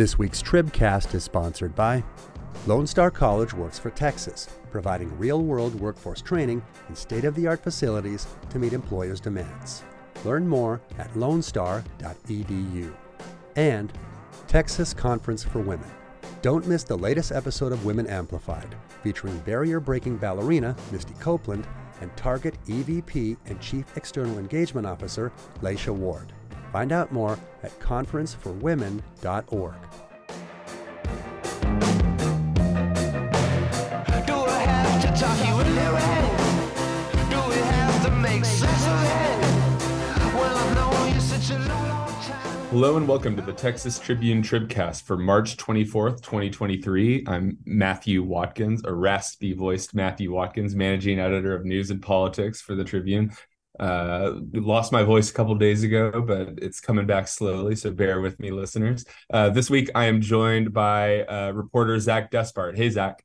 This week's Tribcast is sponsored by Lone Star College works for Texas, providing real world workforce training in state of the art facilities to meet employers' demands. Learn more at lonestar.edu. And Texas Conference for Women. Don't miss the latest episode of Women Amplified, featuring barrier breaking ballerina Misty Copeland and Target EVP and Chief External Engagement Officer Laysha Ward. Find out more at conferenceforwomen.org. Do I have to talk you into it? Do we have to make sense of it? Well, I've known you such a long, long time. Hello and welcome to the Texas Tribune Tribcast for March 24th, 2023. I'm Matthew Watkins, a raspy voiced Matthew Watkins, managing editor of news and politics for the Tribune. Uh, lost my voice a couple days ago, but it's coming back slowly, so bear with me, listeners. Uh, this week I am joined by uh, reporter Zach Despart. Hey, Zach.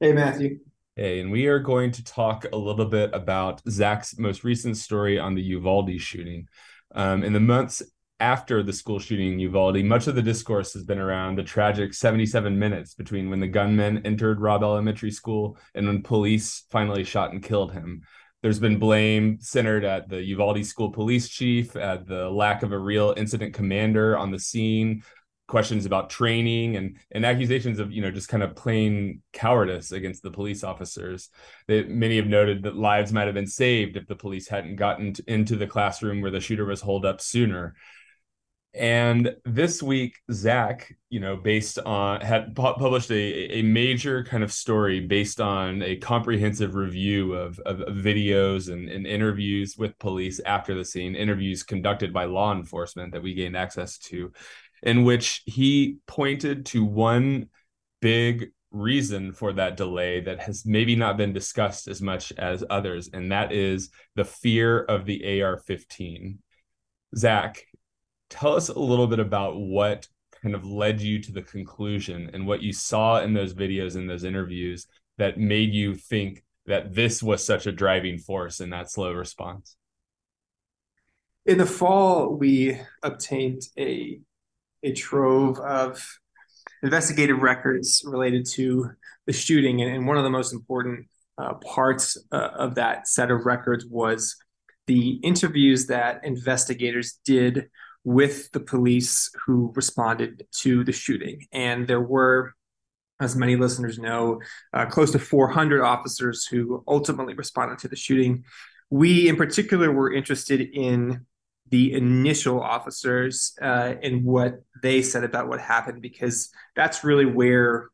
Hey, Matthew. Hey, and we are going to talk a little bit about Zach's most recent story on the Uvalde shooting. Um, in the months after the school shooting in Uvalde, much of the discourse has been around the tragic 77 minutes between when the gunman entered Robb Elementary School and when police finally shot and killed him. There's been blame centered at the Uvalde school police chief, at the lack of a real incident commander on the scene, questions about training and and accusations of you know just kind of plain cowardice against the police officers. That many have noted that lives might have been saved if the police hadn't gotten to, into the classroom where the shooter was holed up sooner and this week zach you know based on had pu- published a, a major kind of story based on a comprehensive review of, of, of videos and, and interviews with police after the scene interviews conducted by law enforcement that we gained access to in which he pointed to one big reason for that delay that has maybe not been discussed as much as others, and that is the fear of the AR 15. Zach, tell us a little bit about what kind of led you to the conclusion and what you saw in those videos and those interviews that made you think that this was such a driving force in that slow response. In the fall, we obtained a a trove of investigative records related to the shooting, and, and one of the most important uh, parts uh, of that set of records was the interviews that investigators did with the police who responded to the shooting, and there were. As many listeners know, uh, close to 400 officers who ultimately responded to the shooting. We, in particular, were interested in the initial officers uh, and what they said about what happened because that's really where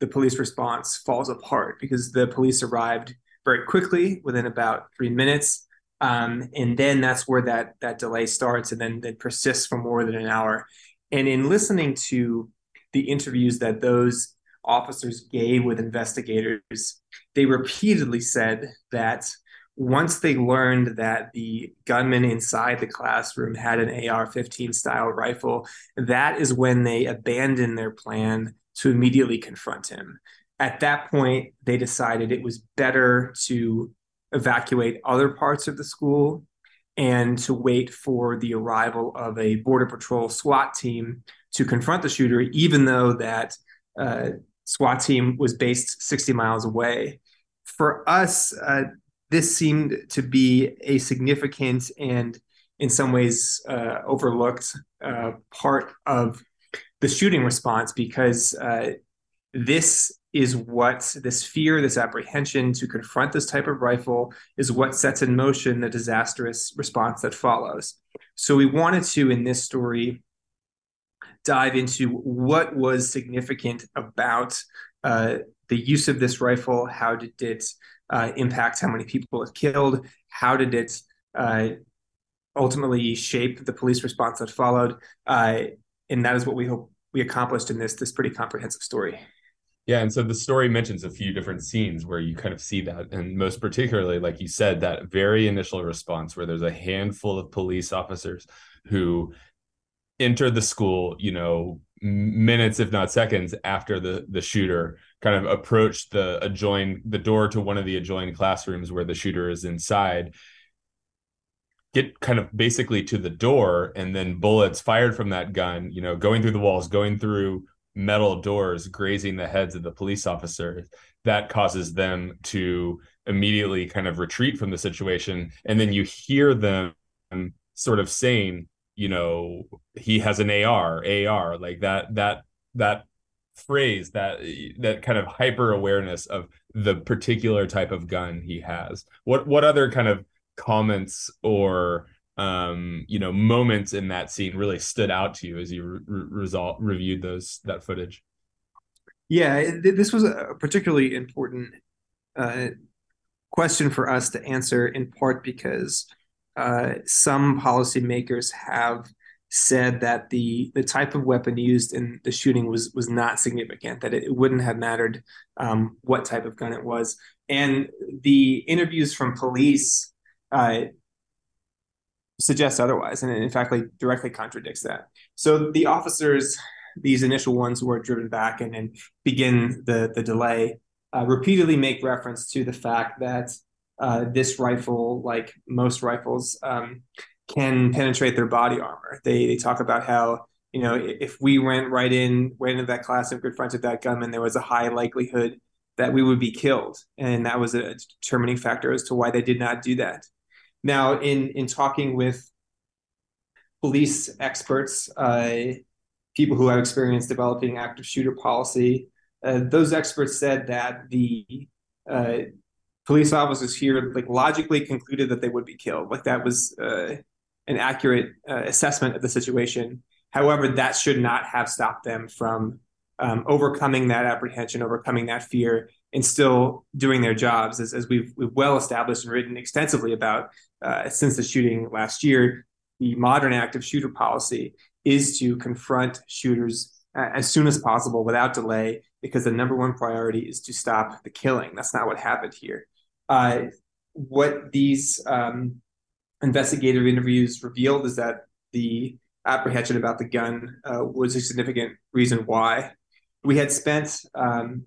the police response falls apart because the police arrived very quickly within about three minutes um, and then that's where that that delay starts and then it persists for more than an hour and in listening to the interviews that those officers gave with investigators they repeatedly said that once they learned that the gunman inside the classroom had an AR 15 style rifle, that is when they abandoned their plan to immediately confront him. At that point, they decided it was better to evacuate other parts of the school and to wait for the arrival of a Border Patrol SWAT team to confront the shooter, even though that uh, SWAT team was based 60 miles away. For us, uh, this seemed to be a significant and in some ways uh, overlooked uh, part of the shooting response because uh, this is what this fear, this apprehension to confront this type of rifle is what sets in motion the disastrous response that follows. So we wanted to, in this story, dive into what was significant about uh, the use of this rifle. How did it uh, impact how many people it killed? How did it uh, ultimately shape the police response that followed? Uh, and that is what we hope we accomplished in this this pretty comprehensive story. Yeah, and so the story mentions a few different scenes where you kind of see that, and most particularly, like you said, that very initial response where there's a handful of police officers who enter the school, you know, minutes if not seconds after the the shooter kind of approached the adjoined the door to one of the adjoined classrooms where the shooter is inside get kind of basically to the door and then bullets fired from that gun you know going through the walls going through metal doors grazing the heads of the police officers that causes them to immediately kind of retreat from the situation. And then you hear them sort of saying you know he has an AR AR like that that that phrase that that kind of hyper awareness of the particular type of gun he has. What what other kind of comments or um you know moments in that scene really stood out to you as you re- result reviewed those that footage? Yeah this was a particularly important uh, question for us to answer in part because uh, some policymakers have said that the the type of weapon used in the shooting was was not significant that it, wouldn't have mattered um, what type of gun it was. And the interviews from police uh, suggests otherwise, and in fact, like directly contradicts that. So the officers, these initial ones who are driven back and, begin the the delay, uh, repeatedly make reference to the fact that uh, this rifle, like most rifles, um, can penetrate their body armor. They they talk about how you know if we went right in, went into that class and confronted that gunman, there was a high likelihood that we would be killed, and that was a determining factor as to why they did not do that. Now, in in talking with police experts, uh, people who have experience developing active shooter policy, uh, those experts said that the uh, police officers here like logically concluded that they would be killed. Like that was uh, an accurate uh, assessment of the situation. However, that should not have stopped them from um, overcoming that apprehension, overcoming that fear, and still doing their jobs, as, as we've, we've well established and written extensively about uh, since the shooting last year. The modern active shooter policy is to confront shooters uh, as soon as possible without delay, because the number one priority is to stop the killing. That's not what happened here. Uh, what these um, investigative interviews revealed is that the apprehension about the gun uh, was a significant reason why. We had spent um,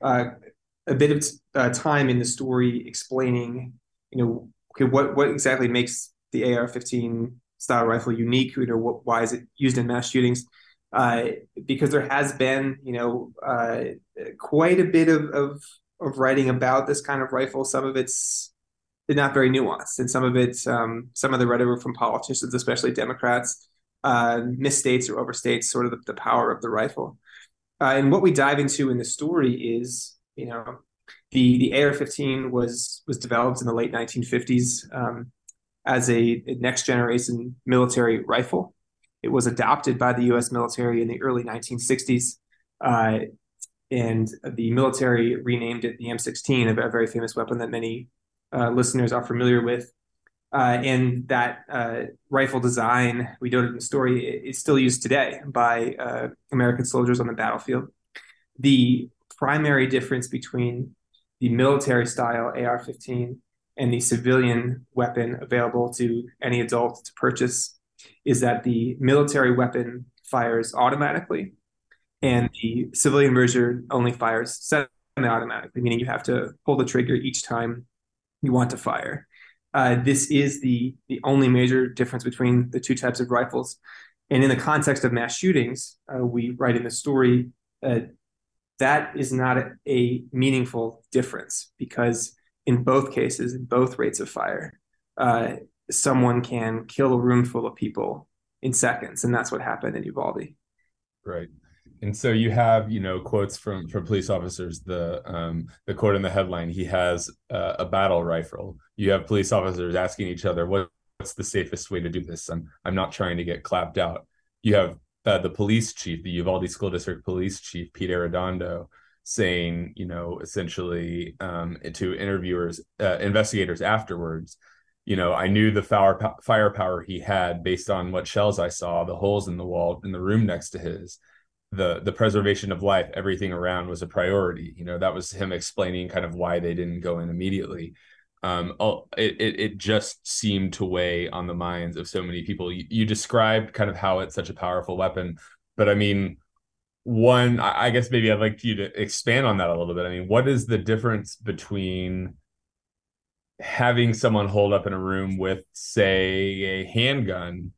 a bit of uh, time in the story explaining, you know, okay, what what exactly makes the AR-15 style rifle unique? You know, what, why is it used in mass shootings? Uh, because there has been, you know, uh, quite a bit of, of of writing about this kind of rifle. Some of it's not very nuanced, and some of it, um, some of the rhetoric from politicians, especially Democrats, uh, misstates or overstates sort of the, the power of the rifle. Uh, and what we dive into in the story is, you know, the the AR-15 was was developed in the late 1950s um, as a, a, next generation military rifle. It was adopted by the U.S. military in the early 1960s, uh, and the military renamed it the M16, a, very famous weapon that many uh, listeners are familiar with. Uh, and that uh, rifle design, we noted in the story, is still used today by uh, American soldiers on the battlefield. The primary difference between the military style AR 15 and the civilian weapon available to any adult to purchase is that the military weapon fires automatically and the civilian version only fires semi automatically, meaning you have to pull the trigger each time you want to fire. Uh, this is the the only major difference between the two types of rifles. And in the context of mass shootings, uh, we write in the story uh, that is not a, a, meaningful difference because in both cases, in both rates of fire, uh, someone can kill a room full of people in seconds, and that's what happened in Uvalde. Right and so you have you know quotes from from police officers the um the quote in the headline he has a battle rifle. You have police officers asking each other what, what's the safest way to do this? I'm i'm not trying to get clapped out. You have uh, the police chief the uvalde school district police chief pete arredondo saying you know essentially um to interviewers uh, investigators afterwards you know i knew the firepower he had based on what shells i saw the holes in the wall in the room next to his the the preservation of life everything around was a priority. You know that was him explaining kind of why they didn't go in immediately. Um it, it, it just seemed to weigh on the minds of so many people. You, you described kind of how it's such a powerful weapon but i mean one I guess maybe i'd like you to expand on that a little bit. I mean what is the difference between having someone hold up in a room with, say, a handgun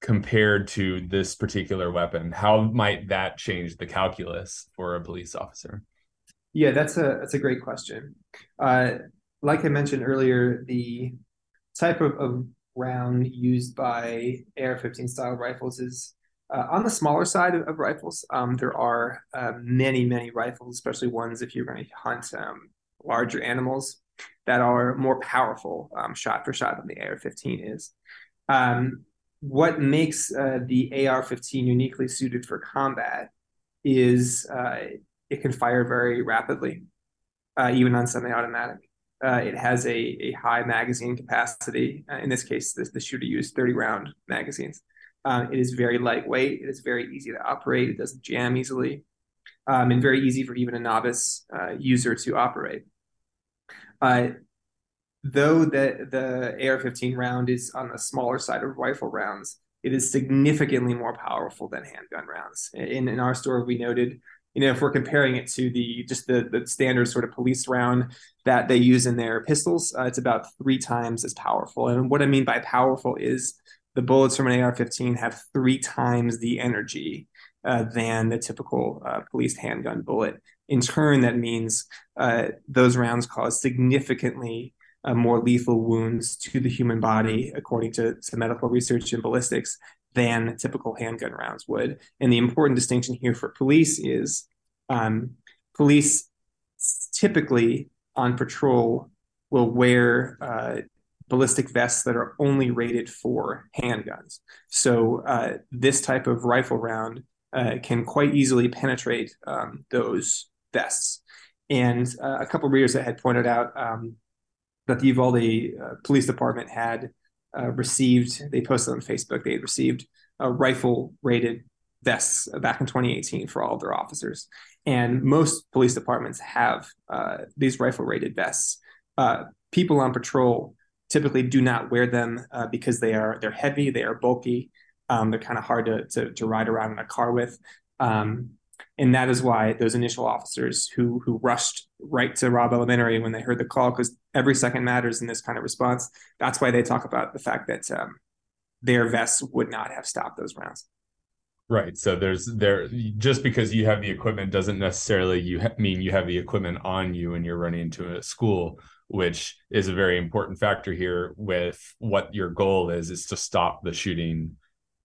compared to this particular weapon? How might that change the calculus for a police officer? Yeah, that's a that's a great question. Uh, like I mentioned earlier, the type of, of round used by AR-15 style rifles is uh, on the smaller side of, of rifles. Um, there are uh, many many rifles, especially ones if you're going to hunt um, larger animals that are more powerful um, shot for shot than the AR-15 is. Um, what makes uh, the AR-15 uniquely suited for combat is uh, it can fire very rapidly, uh, even on semi-automatic. Uh, it has a, a high magazine capacity. Uh, in this case, this, the shooter used 30 round magazines. Uh, it is very lightweight. It is very easy to operate. It doesn't jam easily, um, and very easy for even a novice user to operate. Though the the AR-15 round is on the smaller side of rifle rounds, it is significantly more powerful than handgun rounds. In in our store, we noted you know if we're comparing it to the just the, the standard sort of police round that they use in their pistols uh, it's about three times as powerful and what i mean by powerful is the bullets from an ar-15 have three times the energy uh, than the typical uh, police handgun bullet in turn that means uh, those rounds cause significantly uh, more lethal wounds to the human body according to, to medical research in ballistics than typical handgun rounds would. And the important distinction here for police is um, police typically on patrol will wear uh, ballistic vests that are only rated for handguns. So uh, this type of rifle round uh, can quite easily penetrate um, those vests. And uh, a couple readers that had pointed out um, that the Uvalde uh, Police Department had uh, received, they posted on Facebook, they had received uh, rifle rated vests back in 2018 for all of their officers. And most police departments have uh, these rifle rated vests. Uh, people on patrol typically do not wear them because they are they're heavy, they are bulky, um, they're kind of hard to, to, to ride around in a car with. Um, and that is why those initial officers who who rushed right to Robb Elementary when they heard the call, because every second matters in this kind of response. That's why they talk about the fact that um, their vests would not have stopped those rounds. Right. So there's there just because you have the equipment doesn't necessarily you ha- mean you have the equipment on you and you're running into a school, which is a very important factor here. With what your goal is, is to stop the shooting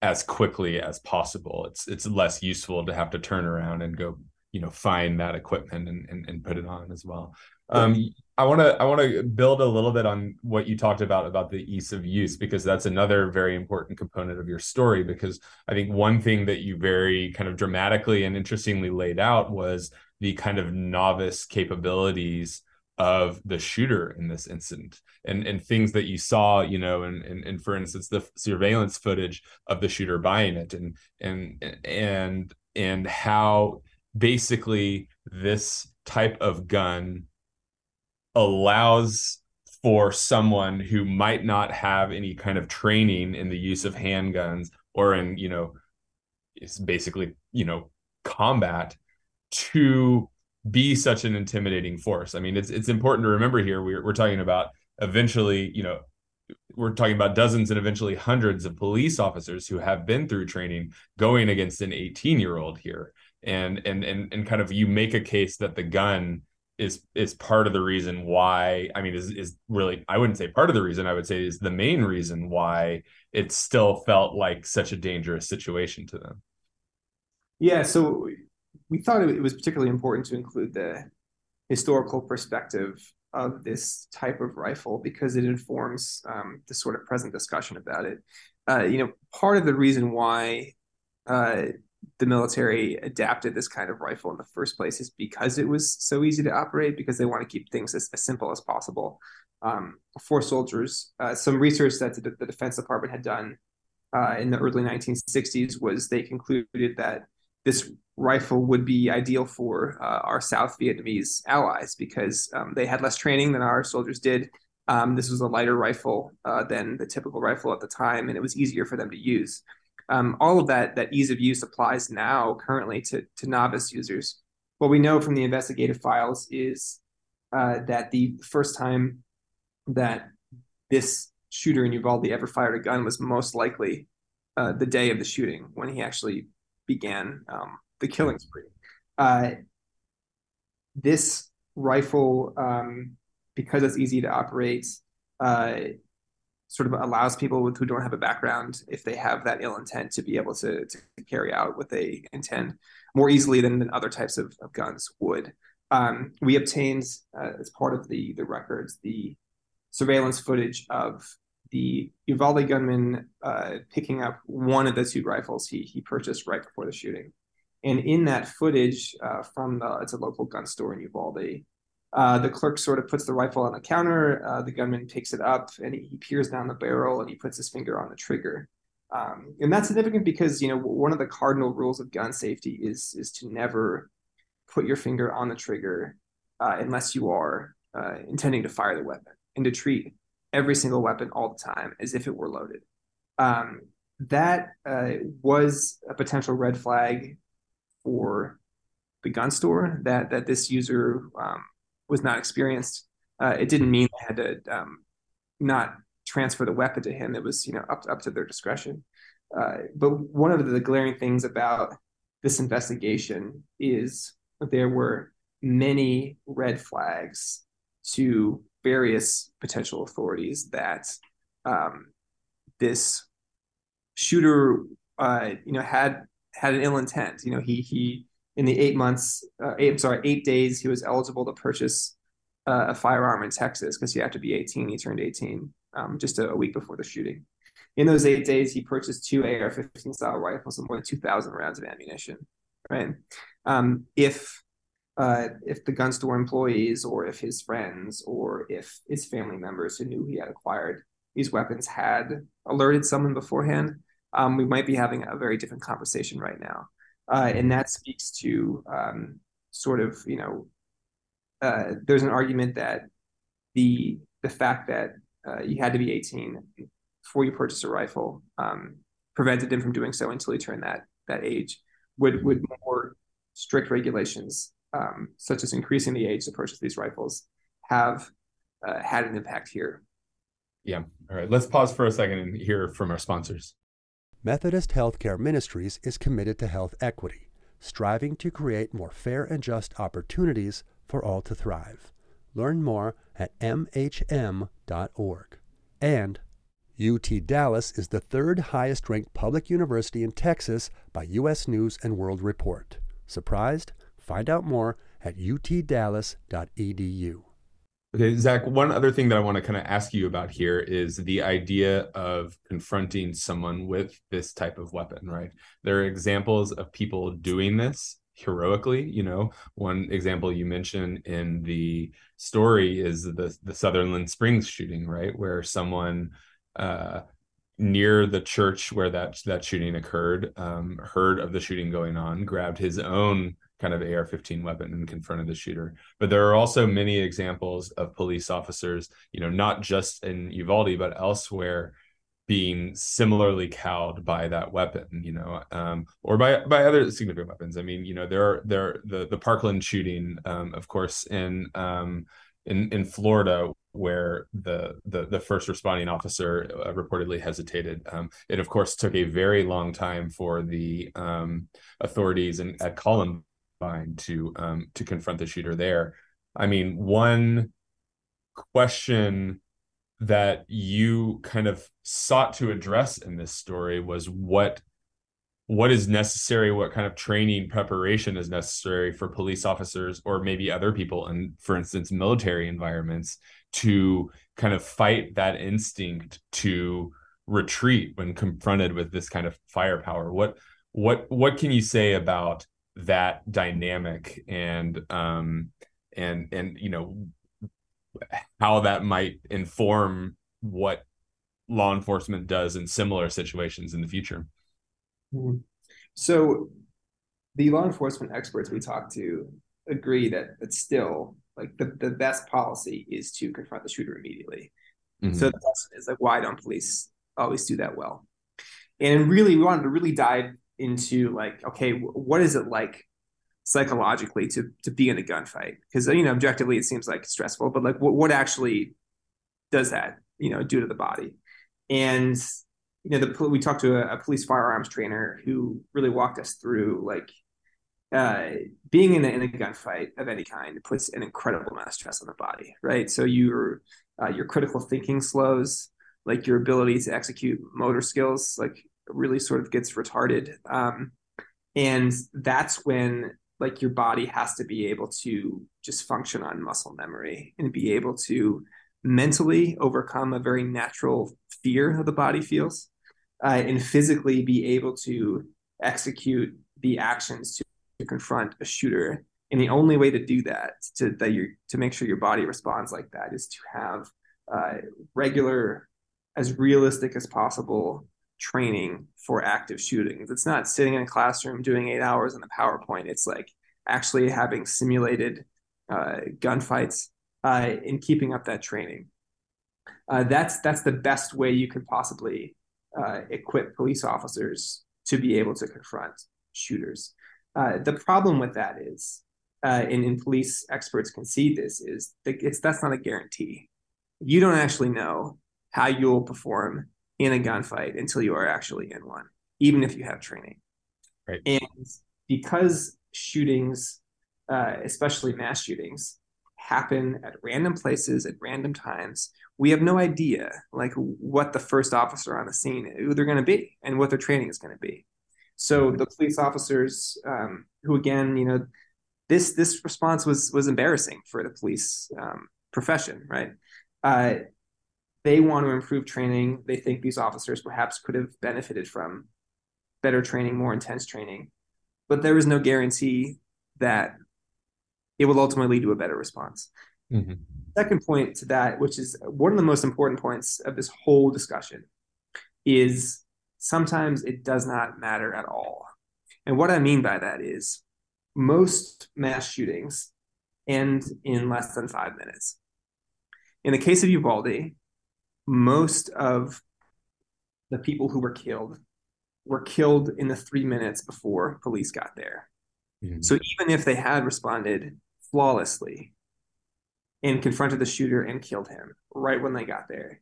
as quickly as possible. It's it's less useful to have to turn around and go, you know, find that equipment and and, and put it on as well. Um, I want to I want to build a little bit on what you talked about about the ease of use because that's another very important component of your story because I think one thing that you very kind of dramatically and interestingly laid out was the kind of novice capabilities of the shooter in this incident. And and things that you saw you know and and, and for instance the surveillance footage of the shooter buying it and and and and how basically this type of gun allows for someone who might not have any kind of training in the use of handguns or in you know it's basically you know combat to be such an intimidating force. I mean, it's it's important to remember here we're we're talking about eventually, you know, we're talking about dozens and eventually hundreds of police officers who have been through training going against an 18 year old here and and and and kind of you make a case that the gun is is part of the reason why i mean is is really i wouldn't say part of the reason i would say is the main reason why it still felt like such a dangerous situation to them yeah so we thought it was particularly important to include the historical perspective of this type of rifle because it informs um, the sort of present discussion about it. Uh, you know, part of the reason why uh, the military adapted this kind of rifle in the first place is because it was so easy to operate because they want to keep things as, as simple as possible um, for soldiers. Uh, some research that the Defense Department had done uh, in the early 1960s was they concluded that this rifle would be ideal for uh, our South Vietnamese allies because um, they had less training than our soldiers did. Um, this was a lighter rifle uh, than the typical rifle at the time, and it was easier for them to use. Um, all of that that ease of use applies now currently to, to novice users. What we know from the investigative files is uh, that the first time that this shooter in Uvalde ever fired a gun was most likely uh, the day of the shooting when he actually began um, the killing spree. Uh, this rifle, um, because it's easy to operate, uh, sort of allows people with, who don't have a background, if they have that ill intent, to be able to, to carry out what they intend more easily than, than other types of, of guns would. Um, we obtained, uh, as part of the the records, the surveillance footage of the Uvalde gunman uh, picking up one of the two rifles he he purchased right before the shooting. And in that footage uh, from the it's a local gun store in Uvalde, uh, the clerk sort of puts the rifle on the counter. Uh, the gunman takes it up and he, he, peers down the barrel and he puts his finger on the trigger. Um, and that's significant because you know one of the cardinal rules of gun safety is is to never put your finger on the trigger uh, unless you are uh, intending to fire the weapon and to treat every single weapon all the time as if it were loaded. Um, that uh, was a potential red flag for the gun store that that this user um, was not experienced. Uh, it didn't mean they had to um, not transfer the weapon to him. It was you know up to, up to their discretion. Uh, but one of the glaring things about this investigation is there were many red flags to various potential authorities that um, this shooter, uh, you know, had had an ill intent. You know, he he in the eight months, uh, eight, sorry, eight days, he was eligible to purchase uh, a firearm in Texas because he had to be 18. He turned 18 um, just a, a, week before the shooting. In those eight days, he purchased two AR-15 style rifles and more than 2,000 rounds of ammunition. Right. Um, if uh, if the gun store employees or if his friends or if his family members who knew he had acquired these weapons had alerted someone beforehand, um, we might be having a very different conversation right now. Uh, and that speaks to um, sort of, you know, uh, there's an argument that the the fact that uh, you had to be 18 before you purchase a rifle um, prevented him from doing so until he turned that that age. Would would more strict regulations, um, such as increasing the age to purchase these rifles, have uh, had an impact here? Yeah. All right. Let's pause for a second and hear from our sponsors. Methodist Healthcare Ministries is committed to health equity, striving to create more fair and just opportunities for all to thrive. Learn more at mhm.org. And UT Dallas is the third highest ranked public university in Texas by U.S. News and World Report. Surprised? Find out more at utdallas.edu. Okay, Zach, one other thing that I want to kind of ask you about here is the idea of confronting someone with this type of weapon, right? There are examples of people doing this heroically. You know, one example you mentioned in the story is the the Sutherland Springs shooting, right? Where someone uh, near the church where that that shooting occurred um, heard of the shooting going on, grabbed his own kind of AR-15 weapon and confronted the shooter. But there are also many examples of police officers, you know, not just in Uvalde but elsewhere, being similarly cowed by that weapon, you know, um, or by by other significant weapons. I mean, you know, there are there the the Parkland shooting, um, of course, in um, in in Florida where the the, the first responding officer uh, reportedly hesitated. Um, it of course took a very long time for the um, authorities in, at Columbine to um, to confront the shooter there. I mean, one question that you kind of sought to address in this story was what what is necessary what kind of training preparation is necessary for police officers or maybe other people in for instance military environments to kind of fight that instinct to retreat when confronted with this kind of firepower what what what can you say about that dynamic and um and and you know how that might inform what law enforcement does in similar situations in the future mm-hmm. so the law enforcement experts we talked to agree that it's still like the, the best policy is to confront the shooter immediately mm-hmm. so the question is like why don't police always do that well and really we wanted to really dive into like okay what is it like psychologically to to be in a gunfight because you know objectively it seems like stressful but like what, what actually does that, you know, do to the body. And you know, the we talked to a, a police firearms trainer who really walked us through like uh, being in a, in a gunfight of any kind puts an incredible amount of stress on the body, right? So your uh, your critical thinking slows, like your ability to execute motor skills, like really sort of gets retarded, um, and that's when like your body has to be able to just function on muscle memory and be able to mentally overcome a very natural fear that the body feels uh, and physically be able to execute the actions to, to confront a shooter. And the only way to do that to that you to make sure your body responds like that is to have uh, regular as realistic as possible training for active shootings. It's not sitting in a classroom doing eight hours on a PowerPoint. It's like actually having simulated uh, gunfights uh, and keeping up that training. Uh, that's that's the best way you can possibly uh, equip police officers to be able to confront shooters. Uh, the problem with that is, uh, and, and police experts concede this, is that it's that's not a guarantee. You don't actually know how you'll perform in a gunfight until you are actually in one, even if you have training. Right. And because shootings, uh, especially mass shootings, happen at random places at random times, we have no idea like what the first officer on the scene who they're going to be and what their training is going to be. So the police officers, um, who again, you know, this this response was was embarrassing for the police um, profession, right? Uh, they want to improve training. They think these officers perhaps could have benefited from better training, more intense training, but there is no guarantee that it will ultimately lead to a better response. Mm-hmm. Second point to that, which is one of the most important points of this whole discussion, is sometimes it does not matter at all. And what I mean by that is most mass shootings end in less than five minutes. In the case of Uvalde, most of the people who were killed were killed in the three minutes before police got there. Mm-hmm. So even if they had responded flawlessly and confronted the shooter and killed him right when they got there,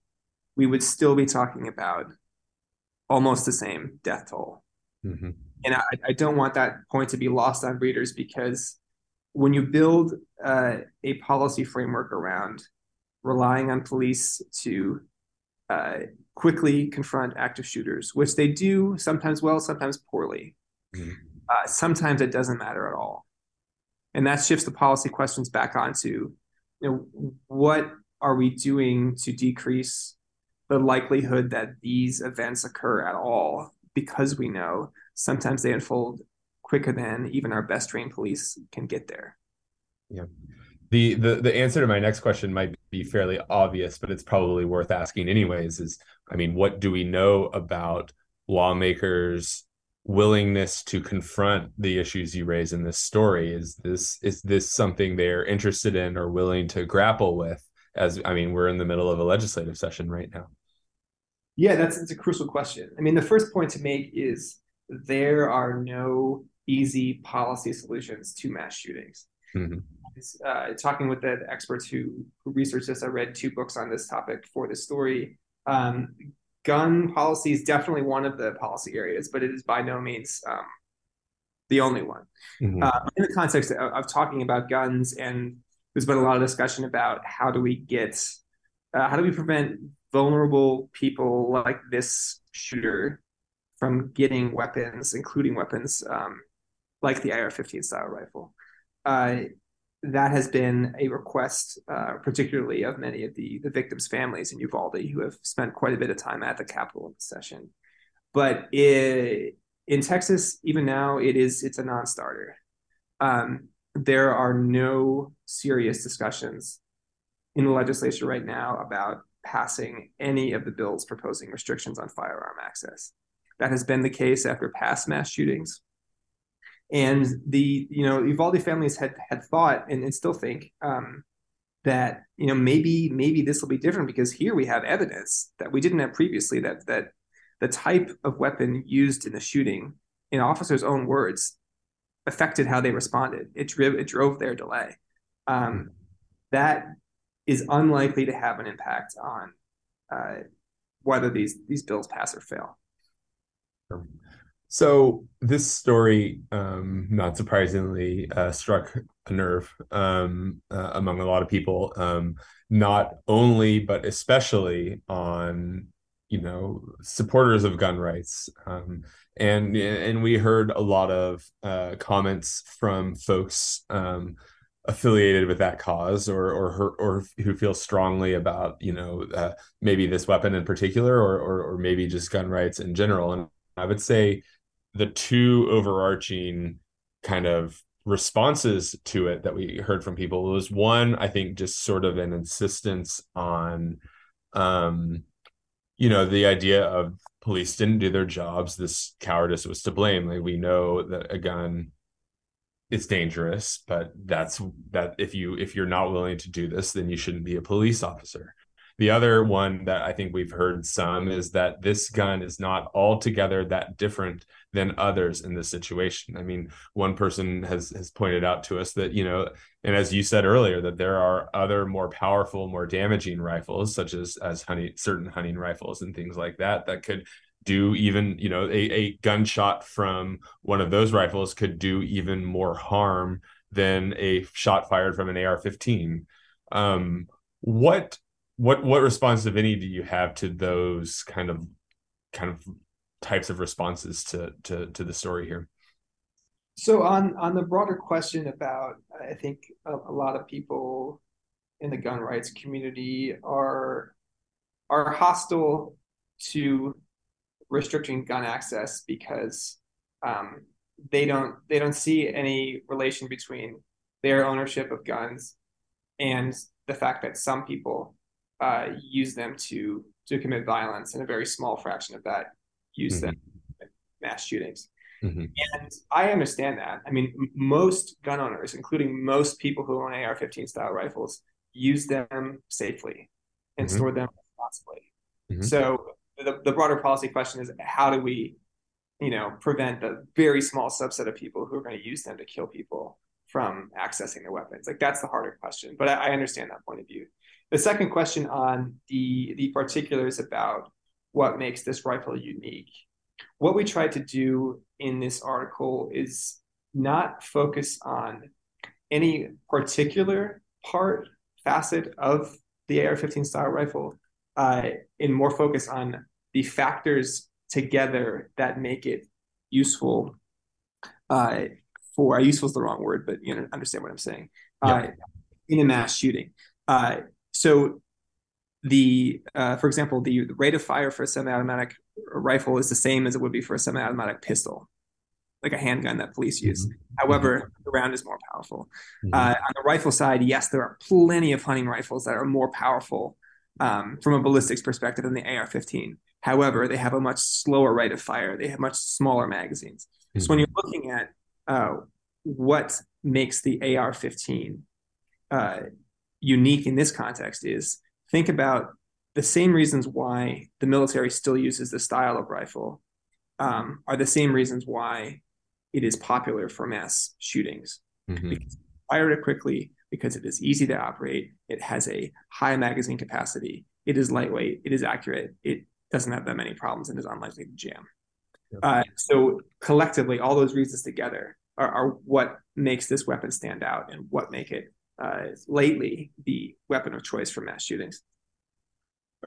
we would still be talking about almost the same death toll. Mm-hmm. And I, I, don't want that point to be lost on readers because when you build uh, a policy framework around relying on police to uh, quickly confront active shooters, which they do sometimes well, sometimes poorly, mm-hmm. uh, sometimes it doesn't matter at all. And that shifts the policy questions back onto you know what are we doing to decrease the likelihood that these events occur at all? Because we know sometimes they unfold quicker than even our best trained police can get there. Yeah. The, the the answer to my next question might be fairly obvious but it's probably worth asking anyways is i mean what do we know about lawmakers willingness to confront the issues you raise in this story? Is this is this something they're interested in or willing to grapple with as i mean we're in the middle of a legislative session right now? Yeah that's, that's a crucial question. I mean the first point to make is there are no easy policy solutions to mass shootings. Mm-hmm. Uh, talking with the experts who, who researched this i read two books on this topic for this story um, gun policy is definitely one of the policy areas, but it is by no means um, the only one. Mm-hmm. Uh, in the context of, of, talking about guns, and there's been a lot of discussion about how do we get, uh, how do we prevent vulnerable people like this shooter from getting weapons, including weapons um, like the AR-15 style rifle. Uh, that has been a request, uh, particularly of many of the, the victims' families in Uvalde, who have spent quite a bit of time at the Capitol in the session. But it, in Texas, even now, it is it's a non-starter. Um, there are no serious discussions in the legislature right now about passing any of the bills proposing restrictions on firearm access. That has been the case after past mass shootings and the you know Uvalde families had had thought and, and still think um, that you know maybe maybe this will be different because here we have evidence that we didn't have previously that that the type of weapon used in the shooting, in officers' own words, affected how they responded. It drove it drove their delay. Um, that is unlikely to have an impact on uh, whether these these bills pass or fail. So this story, um, not surprisingly, uh, struck a nerve um, uh, among a lot of people. Um, not only, but especially on you know supporters of gun rights. Um, and and we heard a lot of uh, comments from folks um, affiliated with that cause or or her, or who feel strongly about you know uh, maybe this weapon in particular or, or or maybe just gun rights in general and i would say the two overarching kind of responses to it that we heard from people was one i think just sort of an insistence on um you know the idea of police didn't do their jobs. This cowardice was to blame. Like we know that a gun is dangerous but that's that if you if you're not willing to do this then you shouldn't be a police officer the other one that I think we've heard some is that this gun is not altogether that different than others in this situation. I mean, one person has has pointed out to us that, you know, and as you said earlier, that there are other more powerful, more damaging rifles, such as as certain hunting rifles and things like that, that could do even, you know, a, a gunshot from one of those rifles could do even more harm than a shot fired from an AR-15. Um, what what what response if any do you have to those kind of kind of types of responses to to to the story here? So on on the broader question about i think a, a lot of people in the gun rights community are are hostile to restricting gun access because um, they don't they don't see any relation between their ownership of guns and the fact that some people uh, use them to to commit violence, and a very small fraction of that use mm-hmm. them mass shootings. Mm-hmm. And I understand that. I mean, most gun owners, including most people who own AR-15 style rifles, use them safely and mm-hmm. store them responsibly. Mm-hmm. So the, the broader policy question is how do we, you know, prevent the very small subset of people who are going to use them to kill people from accessing their weapons? Like that's the harder question. But I, I understand that point of view. The second question on the the particulars about what makes this rifle unique. What we tried to do in this article is not focus on any particular part facet of the AR-15 style rifle, uh, and more focus on the factors together that make it useful. Uh, for useful is the wrong word, but you understand what I'm saying. Yeah. Uh, in a mass shooting, uh, so the uh, for example, the, rate of fire for a semi-automatic rifle is the same as it would be for a semi-automatic pistol, like a handgun that police use. Mm-hmm. However, mm-hmm. the round is more powerful. Mm-hmm. Uh, on the rifle side, yes, there are plenty of hunting rifles that are more powerful um, from a ballistics perspective than the AR-15. However, they have a much slower rate of fire. They have much smaller magazines. So when mm-hmm. you're looking at uh, what makes the AR-15 uh, unique in this context is think about the same reasons why the military still uses the style of rifle um, are the same reasons why it is popular for mass shootings. Mm-hmm. Because fire it quickly, because it is easy to operate, it has a high magazine capacity, it is lightweight, it is accurate, it doesn't have that many problems, and is unlikely to jam. Uh, so collectively, all those reasons together are, are, what makes this weapon stand out and what make it uh, lately the weapon of choice for mass shootings.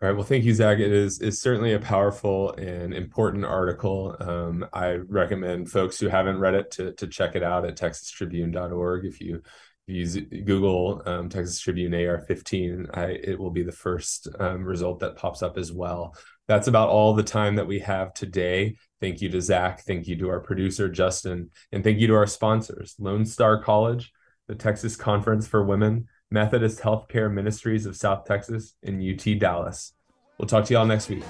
All right. Well, thank you, Zach. It is is certainly a powerful and important article. Um, I recommend folks who haven't read it to to check it out at texastribune.org. If you use Google um, Texas Tribune AR-15, I, it will be the first um, result that pops up as well. That's about all the time that we have today. Thank you to Zach. Thank you to our producer Justin, and thank you to our sponsors, Lone Star College the Texas Conference for Women, Methodist Healthcare Ministries of South Texas, and UT Dallas. We'll talk to y'all next week.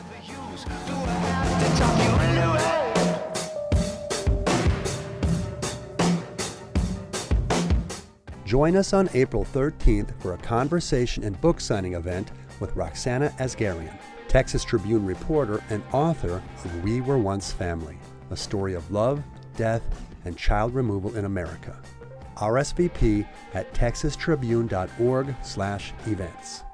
Join us on April 13th for a conversation and book signing event with Roxanna Asgarian, Texas Tribune reporter and author of We Were Once Family, a story of love, death, and child removal in America. RSVP at texastribune.org/events.